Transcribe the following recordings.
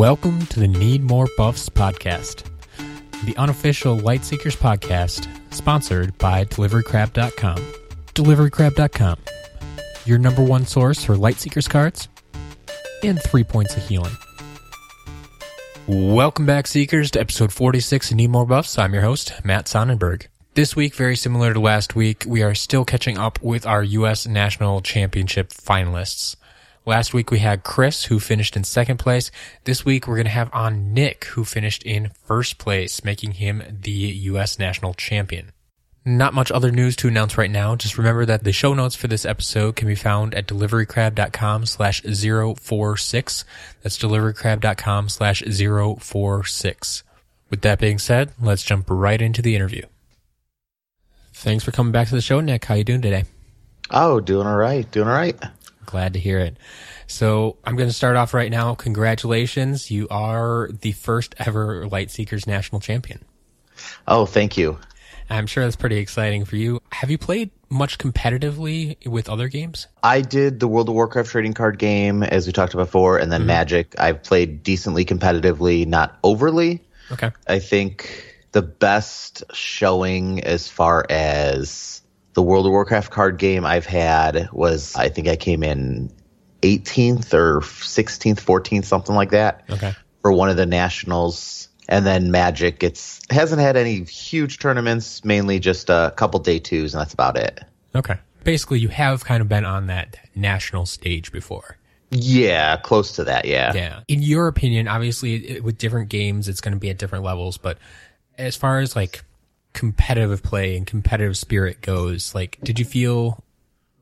Welcome to the Need More Buffs podcast, the unofficial Lightseekers podcast, sponsored by DeliveryCrab.com. DeliveryCrab.com, your number one source for Lightseekers cards and three points of healing. Welcome back, Seekers, to episode 46 of Need More Buffs. I'm your host, Matt Sonnenberg. This week, very similar to last week, we are still catching up with our U.S. National Championship finalists. Last week we had Chris, who finished in second place. This week we're going to have on Nick, who finished in first place, making him the U.S. national champion. Not much other news to announce right now. Just remember that the show notes for this episode can be found at deliverycrab.com slash 046. That's deliverycrab.com slash 046. With that being said, let's jump right into the interview. Thanks for coming back to the show, Nick. How you doing today? Oh, doing all right. Doing all right. Glad to hear it. So I'm going to start off right now. Congratulations. You are the first ever Lightseekers national champion. Oh, thank you. I'm sure that's pretty exciting for you. Have you played much competitively with other games? I did the World of Warcraft trading card game, as we talked about before, and then mm-hmm. Magic. I've played decently competitively, not overly. Okay. I think the best showing as far as the World of Warcraft card game I've had was I think I came in 18th or 16th, 14th, something like that. Okay. For one of the nationals. And then Magic, it's hasn't had any huge tournaments, mainly just a couple day twos, and that's about it. Okay. Basically, you have kind of been on that national stage before. Yeah, close to that. Yeah. Yeah. In your opinion, obviously, with different games, it's going to be at different levels. But as far as like competitive play and competitive spirit goes, like, did you feel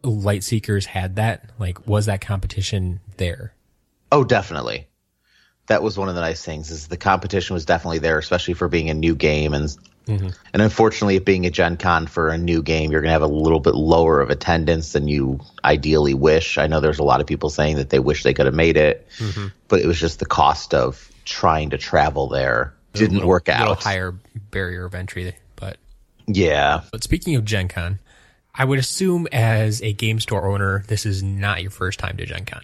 Lightseekers had that? Like, was that competition there? Oh, definitely. That was one of the nice things is the competition was definitely there, especially for being a new game and mm-hmm. and unfortunately, it being a Gen Con for a new game, you're going to have a little bit lower of attendance than you ideally wish. I know there's a lot of people saying that they wish they could have made it, mm-hmm. but it was just the cost of trying to travel there didn't little, work out. A higher barrier of entry, yeah. But speaking of Gen Con, I would assume as a game store owner, this is not your first time to Gen Con.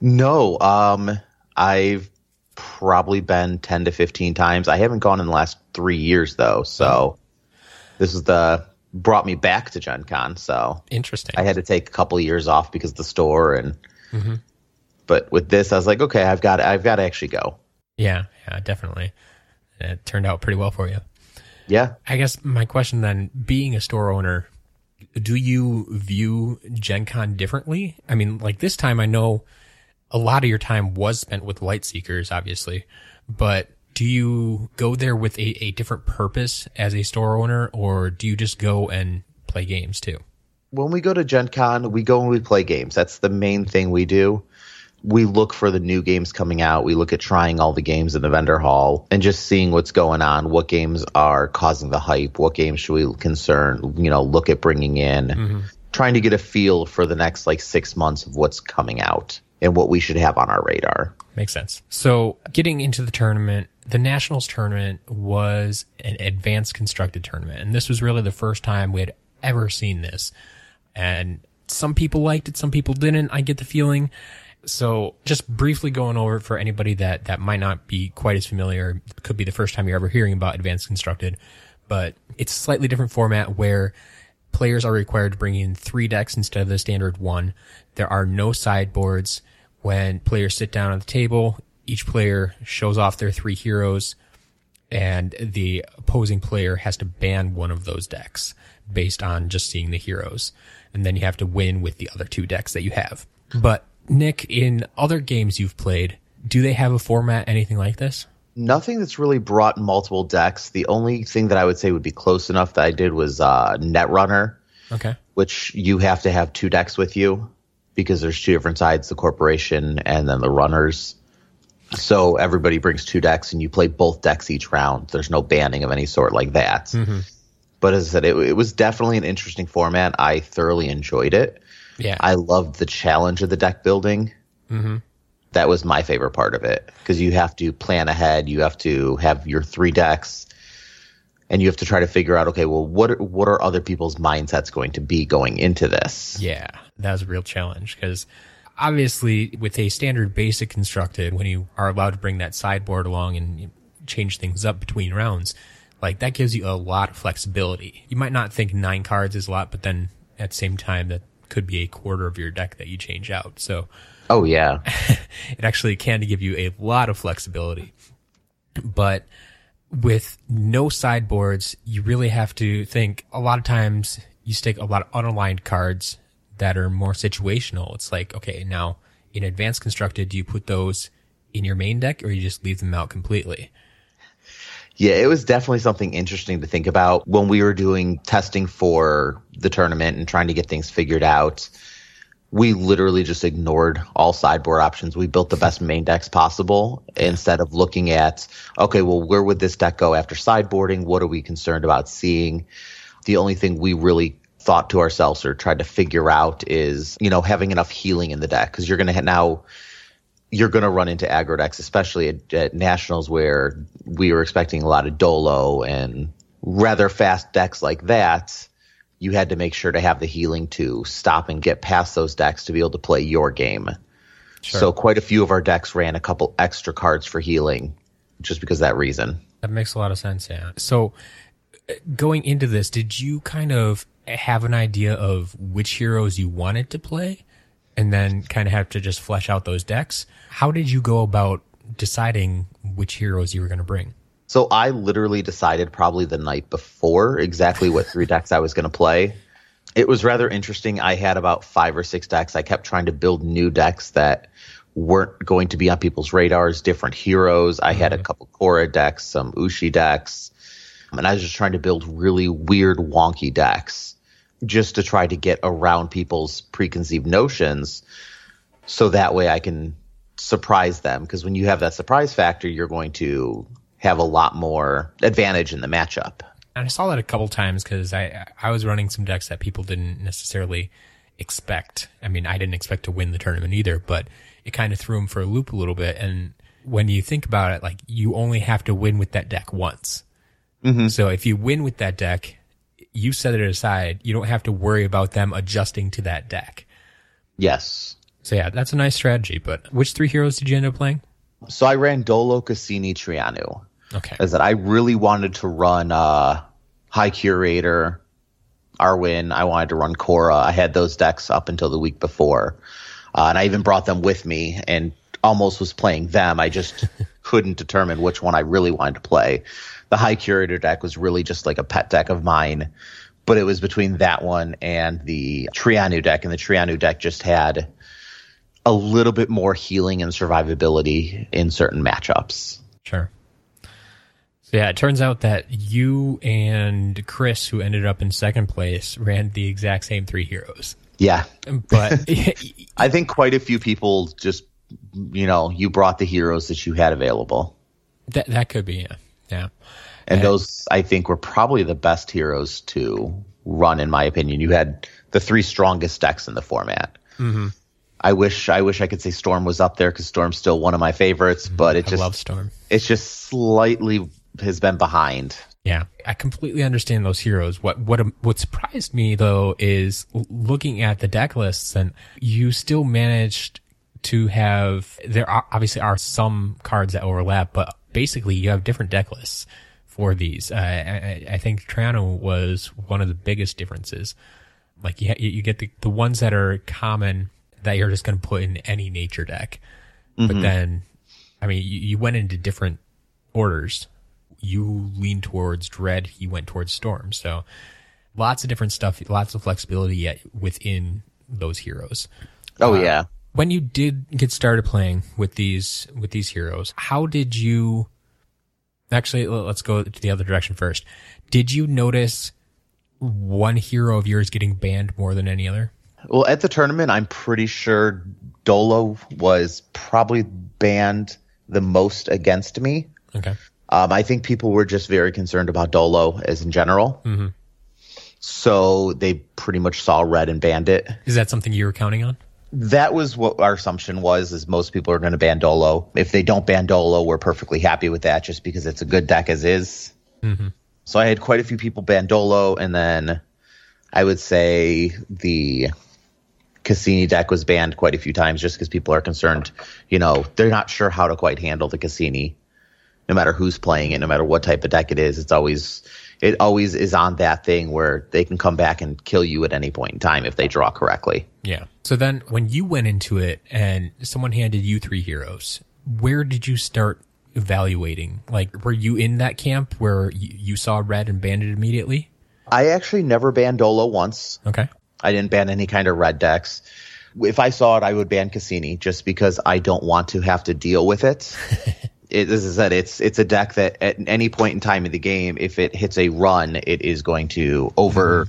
No, um, I've probably been 10 to 15 times. I haven't gone in the last three years though. So this is the, brought me back to Gen Con. So interesting. I had to take a couple of years off because of the store and, mm-hmm. but with this, I was like, okay, I've got, I've got to actually go. Yeah. Yeah, definitely. It turned out pretty well for you. Yeah. I guess my question then, being a store owner, do you view Gen Con differently? I mean, like this time I know a lot of your time was spent with Lightseekers, obviously, but do you go there with a, a different purpose as a store owner or do you just go and play games too? When we go to Gen Con, we go and we play games. That's the main thing we do we look for the new games coming out. We look at trying all the games in the vendor hall and just seeing what's going on. What games are causing the hype? What games should we concern? You know, look at bringing in, mm-hmm. trying to get a feel for the next like six months of what's coming out and what we should have on our radar. Makes sense. So, getting into the tournament, the Nationals tournament was an advanced constructed tournament, and this was really the first time we had ever seen this. And some people liked it, some people didn't. I get the feeling so just briefly going over for anybody that, that might not be quite as familiar, could be the first time you're ever hearing about advanced constructed, but it's a slightly different format where players are required to bring in three decks instead of the standard one. There are no sideboards. When players sit down at the table, each player shows off their three heroes and the opposing player has to ban one of those decks based on just seeing the heroes. And then you have to win with the other two decks that you have. But Nick, in other games you've played, do they have a format anything like this? Nothing that's really brought multiple decks. The only thing that I would say would be close enough that I did was uh, Netrunner. Okay. Which you have to have two decks with you because there's two different sides, the corporation and then the runners. So everybody brings two decks and you play both decks each round. There's no banning of any sort like that. Mm-hmm. But as I said, it, it was definitely an interesting format. I thoroughly enjoyed it. Yeah. I loved the challenge of the deck building. Mm-hmm. That was my favorite part of it because you have to plan ahead. You have to have your three decks, and you have to try to figure out, okay, well, what are, what are other people's mindsets going to be going into this? Yeah, that was a real challenge because obviously with a standard basic constructed, when you are allowed to bring that sideboard along and change things up between rounds, like that gives you a lot of flexibility. You might not think nine cards is a lot, but then at the same time, that could be a quarter of your deck that you change out. So, oh yeah, it actually can give you a lot of flexibility. But with no sideboards, you really have to think a lot of times you stick a lot of unaligned cards that are more situational. It's like, okay, now in advanced constructed, do you put those in your main deck or you just leave them out completely? Yeah, it was definitely something interesting to think about when we were doing testing for the tournament and trying to get things figured out. We literally just ignored all sideboard options. We built the best main decks possible instead of looking at, okay, well, where would this deck go after sideboarding? What are we concerned about seeing? The only thing we really thought to ourselves or tried to figure out is, you know, having enough healing in the deck because you're going to hit now you're going to run into aggro decks, especially at, at, nationals where we were expecting a lot of dolo and rather fast decks like that. You had to make sure to have the healing to stop and get past those decks to be able to play your game. Sure. So quite a few of our decks ran a couple extra cards for healing just because that reason. That makes a lot of sense, yeah. So uh, going into this, did you kind of have an idea of which heroes you wanted to play? And then kind of have to just flesh out those decks. How did you go about deciding which heroes you were going to bring? So I literally decided probably the night before exactly what three decks I was going to play. It was rather interesting. I had about five or six decks. I kept trying to build new decks that weren't going to be on people's radars, different heroes. I mm-hmm. had a mm-hmm. couple Korra decks, some Ushi decks, and I was just trying to build really weird, wonky decks just to try to get around people's preconceived notions so that way I can surprise them because when you have that surprise factor you're going to have a lot more advantage in the matchup. And I saw that a couple times because I I was running some decks that people didn't necessarily expect. I mean, I didn't expect to win the tournament either, but it kind of threw them for a loop a little bit. And when you think about it, like you only have to win with that deck once. Mm-hmm. So if you win with that deck, you set it aside. You don't have to worry about them adjusting to that deck. Yes. So yeah, that's a nice strategy. But which three heroes did you end up playing? So I ran Dolo, Cassini, Trianu. Okay. Is that I really wanted to run uh, High Curator, Arwen. I wanted to run Cora. I had those decks up until the week before, uh, and I even brought them with me and almost was playing them. I just couldn't determine which one I really wanted to play the High Curator deck was really just like a pet deck of mine, but it was between that one and the Trianu deck, and the Trianu deck just had a little bit more healing and survivability in certain matchups. Sure. So yeah, it turns out that you and Chris, who ended up in second place, ran the exact same three heroes. Yeah. But I think quite a few people just, you know, you brought the heroes that you had available. That that could be, yeah. Yeah. And, and those, I think, were probably the best heroes to run, in my opinion. You had the three strongest decks in the format. Mm-hmm. I wish I wish I could say Storm was up there because Storm's still one of my favorites, mm-hmm. but it I just love Storm. It's just slightly has been behind. Yeah, I completely understand those heroes. What what what surprised me though is looking at the deck lists, and you still managed to have. There are, obviously are some cards that overlap, but basically you have different deck lists for these. Uh, I, I, think Trianu was one of the biggest differences. Like you, you get the, the ones that are common that you're just going to put in any nature deck. Mm-hmm. But then, I mean, you, you, went into different orders. You lean towards Dread. You went towards Storm. So lots of different stuff, lots of flexibility yet within those heroes. Oh uh, yeah when you did get started playing with these with these heroes, how did you actually let's go to the other direction first. Did you notice one hero of yours getting banned more than any other? Well, at the tournament, I'm pretty sure Dolo was probably banned the most against me. Okay. Um, I think people were just very concerned about Dolo as in general. Mm-hmm. So they pretty much saw red and banned it. Is that something you were counting on? That was what our assumption was is most people are going to ban Dolo. If they don't ban Dolo, we're perfectly happy with that just because it's a good deck as is. Mm-hmm. So I had quite a few people ban Dolo, and then I would say the Cassini deck was banned quite a few times just because people are concerned. You know, they're not sure how to quite handle the Cassini. No matter who's playing it, no matter what type of deck it is, it's always it always is on that thing where they can come back and kill you at any point in time if they draw correctly. Yeah. So then when you went into it and someone handed you three heroes, where did you start evaluating? Like, were you in that camp where you, you saw red and banned it immediately? I actually never banned Dolo once. Okay. I didn't ban any kind of red decks. If I saw it, I would ban Cassini just because I don't want to have to deal with it. it as I said, it's it's a deck that at any point in time in the game, if it hits a run, it is going to over,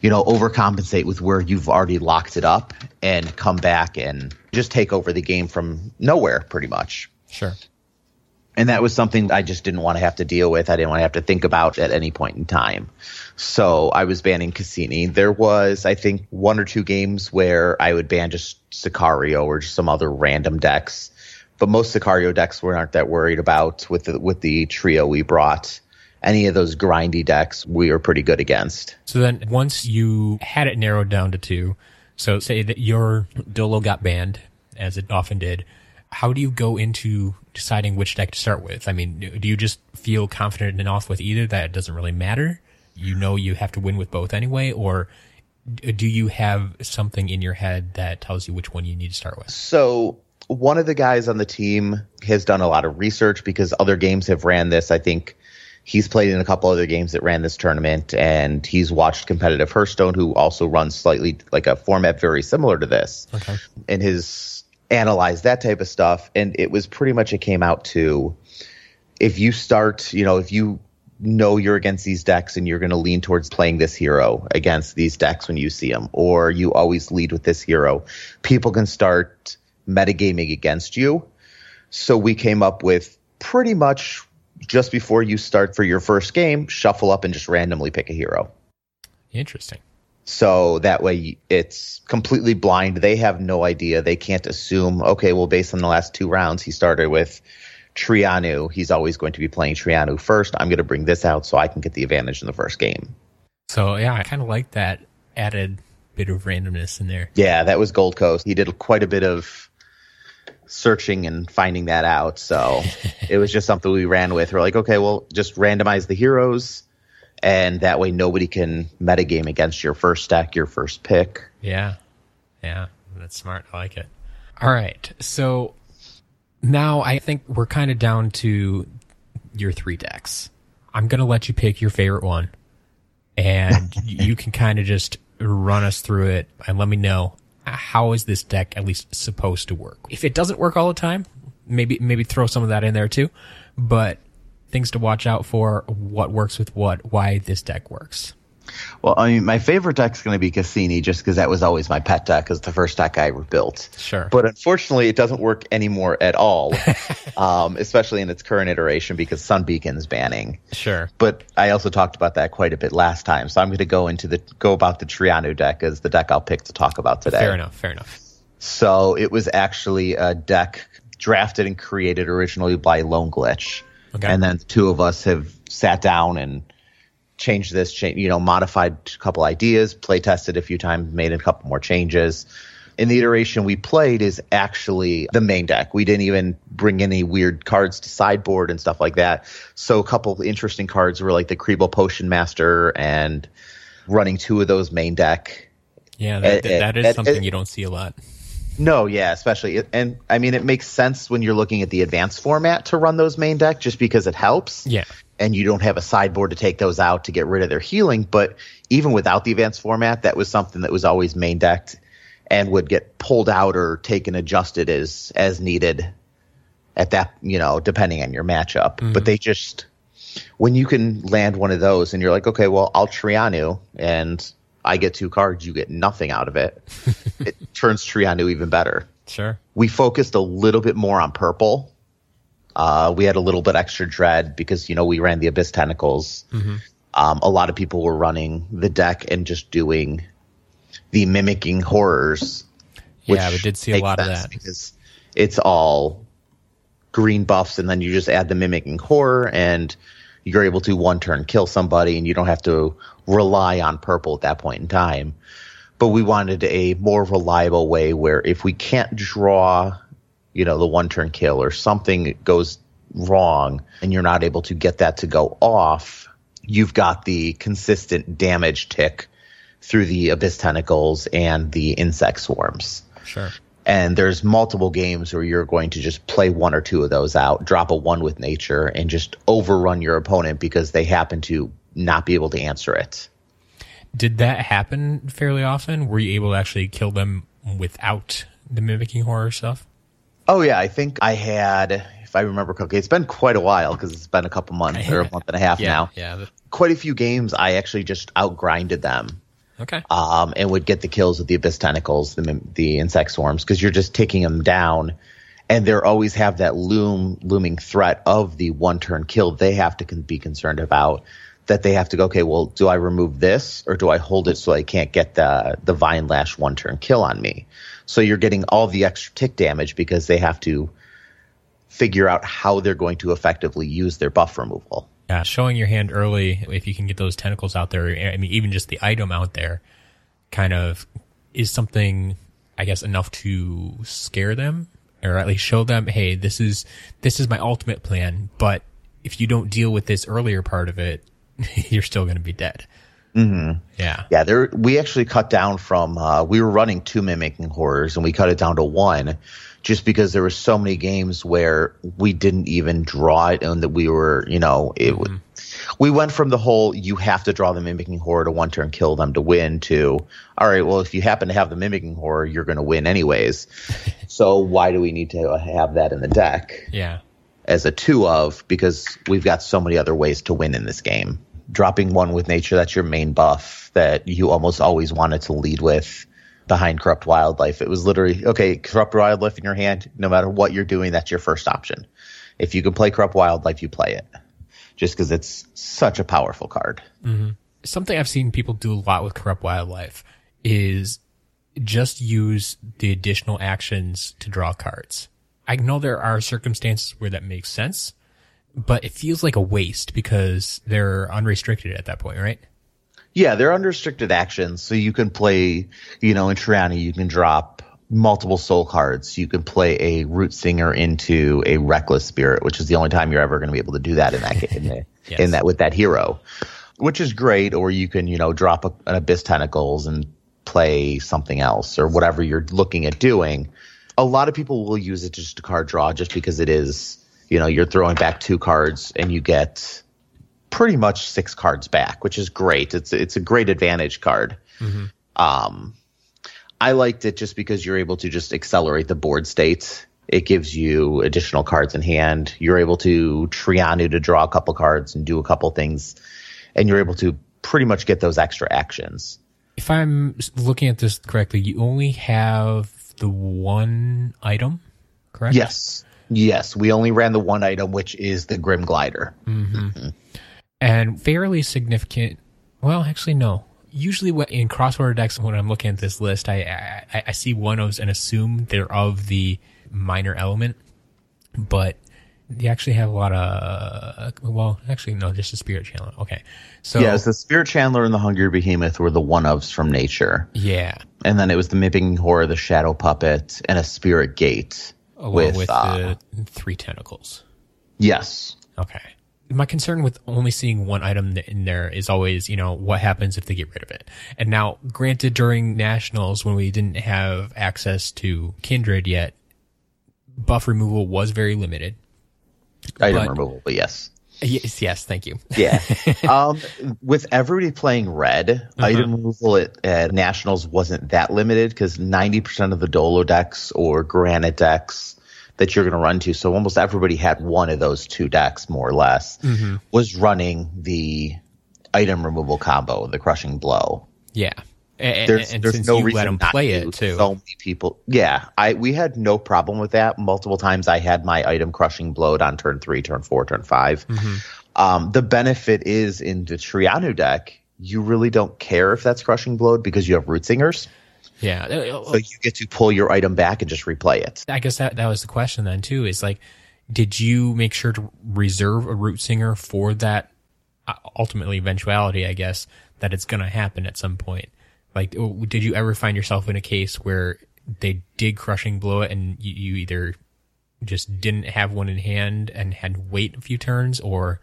you know, overcompensate with where you've already locked it up and come back and just take over the game from nowhere, pretty much. Sure. And that was something I just didn't want to have to deal with. I didn't want to have to think about at any point in time. So I was banning Cassini. There was, I think, one or two games where I would ban just Sicario or just some other random decks. But most Sicario decks we aren't that worried about with the with the trio we brought. Any of those grindy decks we are pretty good against. So then once you had it narrowed down to two, so say that your Dolo got banned, as it often did, how do you go into deciding which deck to start with? I mean, do you just feel confident enough with either that it doesn't really matter? You know you have to win with both anyway, or do you have something in your head that tells you which one you need to start with? So one of the guys on the team has done a lot of research because other games have ran this. I think he's played in a couple other games that ran this tournament, and he's watched competitive Hearthstone, who also runs slightly like a format very similar to this, Okay. and his analyzed that type of stuff. And it was pretty much it came out to if you start, you know, if you know you're against these decks and you're going to lean towards playing this hero against these decks when you see them, or you always lead with this hero, people can start metagaming against you. So we came up with pretty much just before you start for your first game, shuffle up and just randomly pick a hero. Interesting. So that way it's completely blind. They have no idea. They can't assume, okay, well, based on the last two rounds, he started with Trianu. He's always going to be playing Trianu first. I'm going to bring this out so I can get the advantage in the first game. So yeah, I kind of like that added bit of randomness in there. Yeah, that was Gold Coast. He did quite a bit of searching and finding that out. So it was just something we ran with. We're like, okay, well, just randomize the heroes. And that way nobody can metagame against your first deck, your first pick. Yeah. Yeah. That's smart. I like it. All right. So now I think we're kind of down to your three decks. I'm going to let you pick your favorite one and you can kind of just run us through it and let me know how is this deck at least supposed to work. If it doesn't work all the time, maybe maybe throw some of that in there too, but things to watch out for, what works with what, why this deck works. Well, I mean, my favorite deck's going to be Cassini, just because that was always my pet deck, because the first deck I ever built. Sure. But unfortunately, it doesn't work anymore at all, um, especially in its current iteration because Sunbeacon's banning. Sure. But I also talked about that quite a bit last time, so I'm going to go into the go about the Trianu deck as the deck I'll pick to talk about today. Fair enough. Fair enough. So it was actually a deck drafted and created originally by Lone Glitch, Okay. and then the two of us have sat down and changed this, cha- you know, modified a couple ideas, play tested a few times, made a couple more changes. And the iteration we played is actually the main deck. We didn't even bring any weird cards to sideboard and stuff like that. So a couple of interesting cards were like the Krebo Potion Master and running two of those main deck. Yeah, that, It- that it- is it- something it- you don't see a lot. No, yeah, especially and I mean it makes sense when you're looking at the advanced format to run those main deck just because it helps. Yeah. And you don't have a sideboard to take those out to get rid of their healing, but even without the advanced format, that was something that was always main decked and would get pulled out or taken adjusted as as needed at that, you know, depending on your matchup. But mm-hmm. they just when you can land one of those and you're like, okay, well, I'll Trianu and I get two cards, you get nothing out of it. it turns Trianu even better. Sure. We focused a little bit more on purple. Uh, we had a little bit extra dread because, you know, we ran the Abyss Tentacles. Um, a lot of people were running the deck and just doing the mimicking horrors. Yeah, we did see a lot of that. because it's all green buffs, and then you just add the mimicking horror, and you're able to one turn kill somebody, and you don't have to rely on purple at that point in time. but we wanted a more reliable way where if we can't draw, you know, the one turn kill or something goes wrong and you're not able to get that to go off, you've got the consistent damage tick through the abyss tentacles and the insect swarms. Sure. And there's multiple games where you're going to just play one or two of those out, drop a one with nature, and just overrun your opponent because they happen to not be able to answer it. Did that happen fairly often? Were you able to actually kill them without the mimicking horror stuff? Oh yeah, I think I had, if I remember correctly, it's been quite a while because it's been a couple months or a month and a half Yeah. now. Yeah. Quite a few games, I actually just outgrinded them Okay. um, and would get the kills with the abyss tentacles, the the insect swarms, because you're just taking them down, and they always have that loom looming threat of the one turn kill. They have to con- be concerned about that. They have to go, okay, well, do I remove this or do I hold it so I can't get the the vine lash one turn kill on me? So you're getting all the extra tick damage because they have to figure out how they're going to effectively use their buff removal. Yeah, showing your hand early, if you can get those tentacles out there, I mean, even just the item out there, kind of is something, I guess, enough to scare them, or at least show them, hey, this is this is my ultimate plan. But if you don't deal with this earlier part of it, you're still going to be dead. Mm-hmm. Yeah. Yeah, there we actually cut down from uh, we were running two mimicking horrors and we cut it down to one just because there were so many games where we didn't even draw it and that we were, you know, it would mm-hmm. we went from the whole you have to draw the mimicking horror to one turn kill them to win to all right, well if you happen to have the mimicking horror, you're going to win anyways. so why do we need to have that in the deck Yeah. as a two of because we've got so many other ways to win in this game. Dropping one with nature, that's your main buff that you almost always wanted to lead with behind corrupt wildlife. It was literally okay, corrupt wildlife in your hand, no matter what you're doing, that's your first option. If you can play corrupt wildlife, you play it. Just because it's such a powerful card. Mm-hmm. something I've seen people do a lot with corrupt wildlife is just use the additional actions to draw cards. I know there are circumstances where that makes sense, but it feels like a waste because they're unrestricted at that point, right? Yeah, they're unrestricted actions, so you can play, you know, in Trianu, you can drop multiple soul cards. You can play a root singer into a reckless spirit, which is the only time you're ever going to be able to do that in that game, in, the- Yes. in that with that hero, which is great. Or you can, you know, drop a, an abyss tentacles and play something else or whatever you're looking at doing. A lot of people will use it just to card draw, just because it is, you know, you're throwing back two cards and you get pretty much six cards back, which is great. It's it's a great advantage card. Mm-hmm. Um, I liked it just because you're able to just accelerate the board state. It gives you additional cards in hand. You're able to Trianu to draw a couple cards and do a couple things, and you're able to pretty much get those extra actions. If I'm looking at this correctly, you only have the one item, correct? Yes, yes. We only ran the one item, which is the Grim Glider. Mm-hmm. Mm-hmm. And fairly significant. Well, actually, no. Usually, in crossover decks, when I'm looking at this list, I I, I see one ofs and assume they're of the minor element, but they actually have a lot of. Well, actually, no, just a spirit channel. Okay, so Yes, the Spirit Chandler and the Hungry Behemoth were the one ofs from nature. yeah, and then it was the Mimicking Horror, the Shadow Puppet, and a Spirit Gate. along with, with, uh, the three tentacles. Yes. Okay. My concern with only seeing one item in there is always, you know, what happens if they get rid of it. And now, granted, during nationals when we didn't have access to Kindred yet, buff removal was very limited. Item But- removal, but yes. Yes, yes, thank you. Yeah. um, with everybody playing red, Uh-huh. item removal at, at Nationals wasn't that limited because 90% of the Dolo decks or Granite decks that you're going to run to, so almost everybody had one of those two decks, more or less, Mm-hmm. was running the item removal combo, the Crushing Blow. Yeah. And, there's and there's no reason let them play to. it too. So many people, yeah, I we had no problem with that. Multiple times I had my item crushing blowed on turn three, turn four, turn 5 Mm-hmm. Um, the benefit is in the Trianu deck, you really don't care if that's crushing blowed because you have root singers, yeah. so you get to pull your item back and just replay it. I guess that, that was the question then too is like, did you make sure to reserve a root singer for that uh, ultimately eventuality, I guess, that it's going to happen at some point Like, oh, did you ever find yourself in a case where they did crushing blow it and you, you either just didn't have one in hand and had to wait a few turns or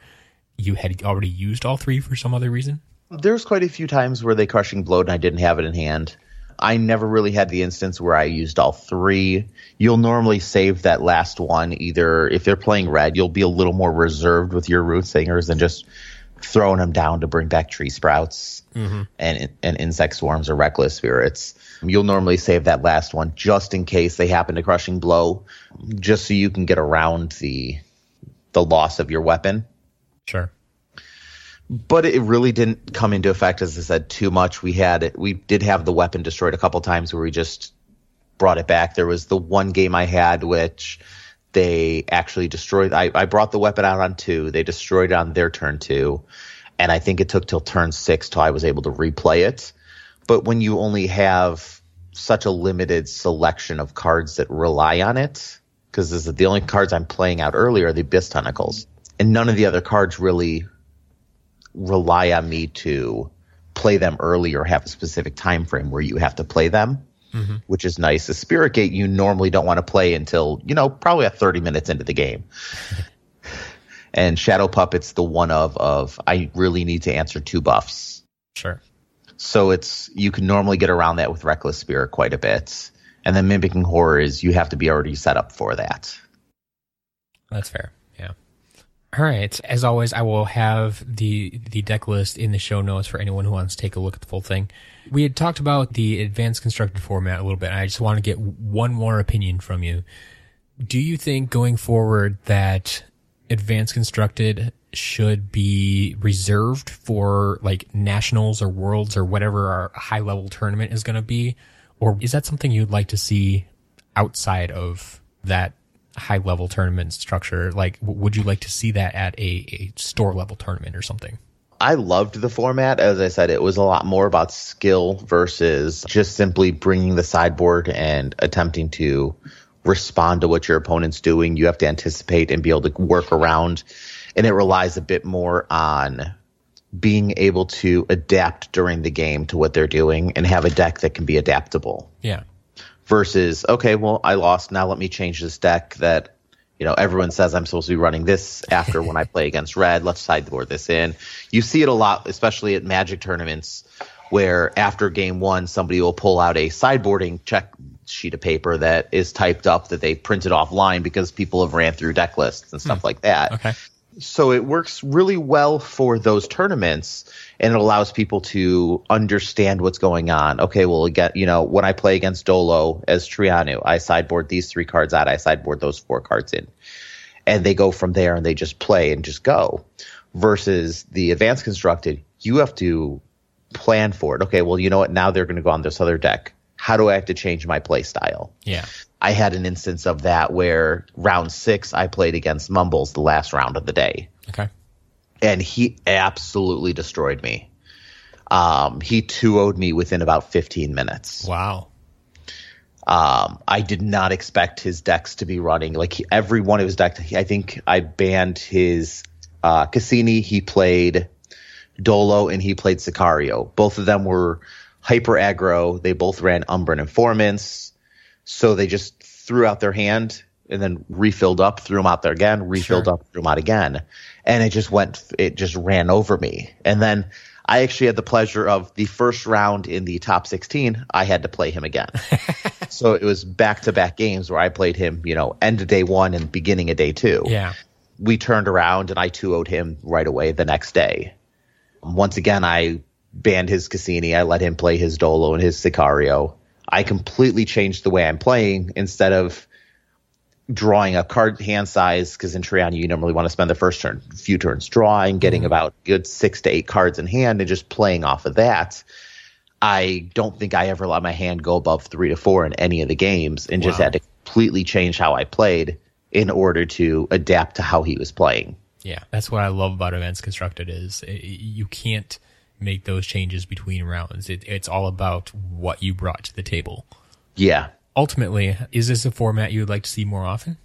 you had already used all three for some other reason? There's quite a few times where they crushing blowed and I didn't have it in hand. I never really had the instance where I used all three. You'll normally save that last one. Either if they're playing red, you'll be a little more reserved with your root singers than just throwing them down to bring back tree sprouts mm-hmm. and and insect swarms or reckless spirits. You'll normally save that last one just in case they happen to crushing blow, just so you can get around the the loss of your weapon. Sure but it really didn't come into effect as I said too much. We had it, we did have the weapon destroyed a couple times where we just brought it back. There was the one game I had which they actually destroyed. I, I brought the weapon out on two. They destroyed it on their turn two, and I think it took till turn six till I was able to replay it. But when you only have such a limited selection of cards that rely on it, because the only cards I'm playing out earlier are the Abyss Tentacles, and none of the other cards really rely on me to play them early or have a specific time frame where you have to play them, mm-hmm. which is nice. The Spirit Gate you normally don't want to play until, you know, probably at 30 minutes into the game. and Shadow Puppet's the one of of I really need to answer two buffs. Sure. So it's you can normally get around that with Reckless Spirit quite a bit. And then mimicking horror is you have to be already set up for that. That's fair. All right. As always, I will have the the deck list in the show notes for anyone who wants to take a look at the full thing. We had talked about the advanced constructed format a little bit. I just want to get one more opinion from you. Do you think going forward that advanced constructed should be reserved for like nationals or worlds or whatever our high level tournament is going to be? Or is that something you'd like to see outside of that high level tournament structure? Like, would you like to see that at a, a store level tournament or something? I loved the format. As I said, it was a lot more about skill versus just simply bringing the sideboard and attempting to respond to what your opponent's doing. You have to anticipate and be able to work around. And it relies a bit more on being able to adapt during the game to what they're doing and have a deck that can be adaptable. Yeah versus okay, well, I lost. Now let me change this deck that you know everyone says I'm supposed to be running this after when I play against red. Let's sideboard this in. You see it a lot, especially at Magic tournaments, where after game one, somebody will pull out a sideboarding check sheet of paper that is typed up that they printed offline because people have ran through deck lists and stuff hmm. like that. Okay. So it works really well for those tournaments and it allows people to understand what's going on. Okay, well, again, you know, when I play against Dolo as Trianu, I sideboard these three cards out, I sideboard those four cards in. And they go from there and they just play and just go. Versus the advanced constructed, you have to plan for it. Okay, well, you know what? Now they're going to go on this other deck. How do I have to change my play style? Yeah. I had an instance of that where round six I played against Mumbles the last round of the day. Okay. And he absolutely destroyed me. Um, he 2 0'd me within about 15 minutes. Wow. Um, I did not expect his decks to be running. Like he, every one of his decks, I think I banned his uh, Cassini. He played Dolo and he played Sicario. Both of them were hyper aggro. They both ran Umbran Informants. So they just threw out their hand and then refilled up, threw them out there again, refilled sure. up, threw them out again. And it just went, it just ran over me. And then I actually had the pleasure of the first round in the top 16, I had to play him again. so it was back to back games where I played him, you know, end of day one and beginning of day two. Yeah. We turned around and I 2 0'd him right away the next day. Once again, I banned his Cassini. I let him play his Dolo and his Sicario. I completely changed the way I'm playing instead of drawing a card hand size because in Trianu you normally want to spend the first turn, few turns drawing, getting mm-hmm. about good six to eight cards in hand, and just playing off of that. I don't think I ever let my hand go above three to four in any of the games, and wow. just had to completely change how I played in order to adapt to how he was playing. Yeah, that's what I love about advanced Constructed is you can't make those changes between rounds. It, it's all about what you brought to the table. Yeah. Ultimately, is this a format you would like to see more often?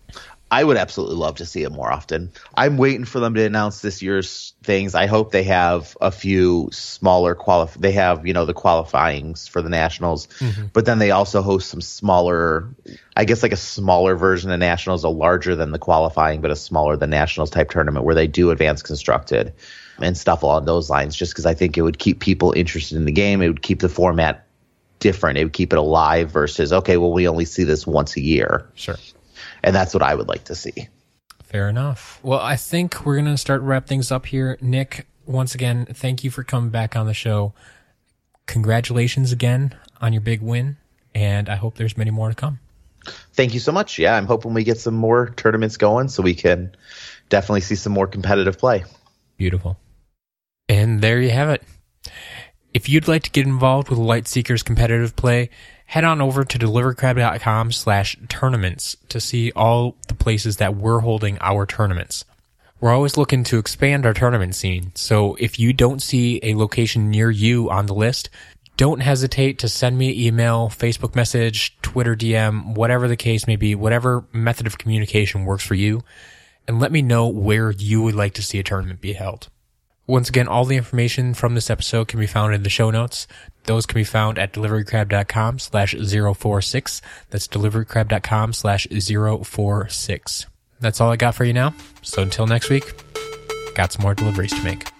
I would absolutely love to see it more often. I'm waiting for them to announce this year's things. I hope they have a few smaller qualif. They have you know the qualifyings for the nationals, mm-hmm. but then they also host some smaller. I guess like a smaller version of nationals, a larger than the qualifying, but a smaller than nationals type tournament where they do advanced constructed and stuff along those lines. Just because I think it would keep people interested in the game. It would keep the format different. It would keep it alive versus okay, well we only see this once a year. Sure and that's what I would like to see. Fair enough. Well, I think we're going to start wrap things up here. Nick, once again, thank you for coming back on the show. Congratulations again on your big win, and I hope there's many more to come. Thank you so much. Yeah, I'm hoping we get some more tournaments going so we can definitely see some more competitive play. Beautiful. And there you have it. If you'd like to get involved with Lightseeker's competitive play, head on over to deliverycrab.com slash tournaments to see all the places that we're holding our tournaments. We're always looking to expand our tournament scene, so if you don't see a location near you on the list, don't hesitate to send me an email, Facebook message, Twitter DM, whatever the case may be, whatever method of communication works for you, and let me know where you would like to see a tournament be held. Once again, all the information from this episode can be found in the show notes. Those can be found at deliverycrab.com slash 046. That's deliverycrab.com slash 046. That's all I got for you now. So until next week, got some more deliveries to make.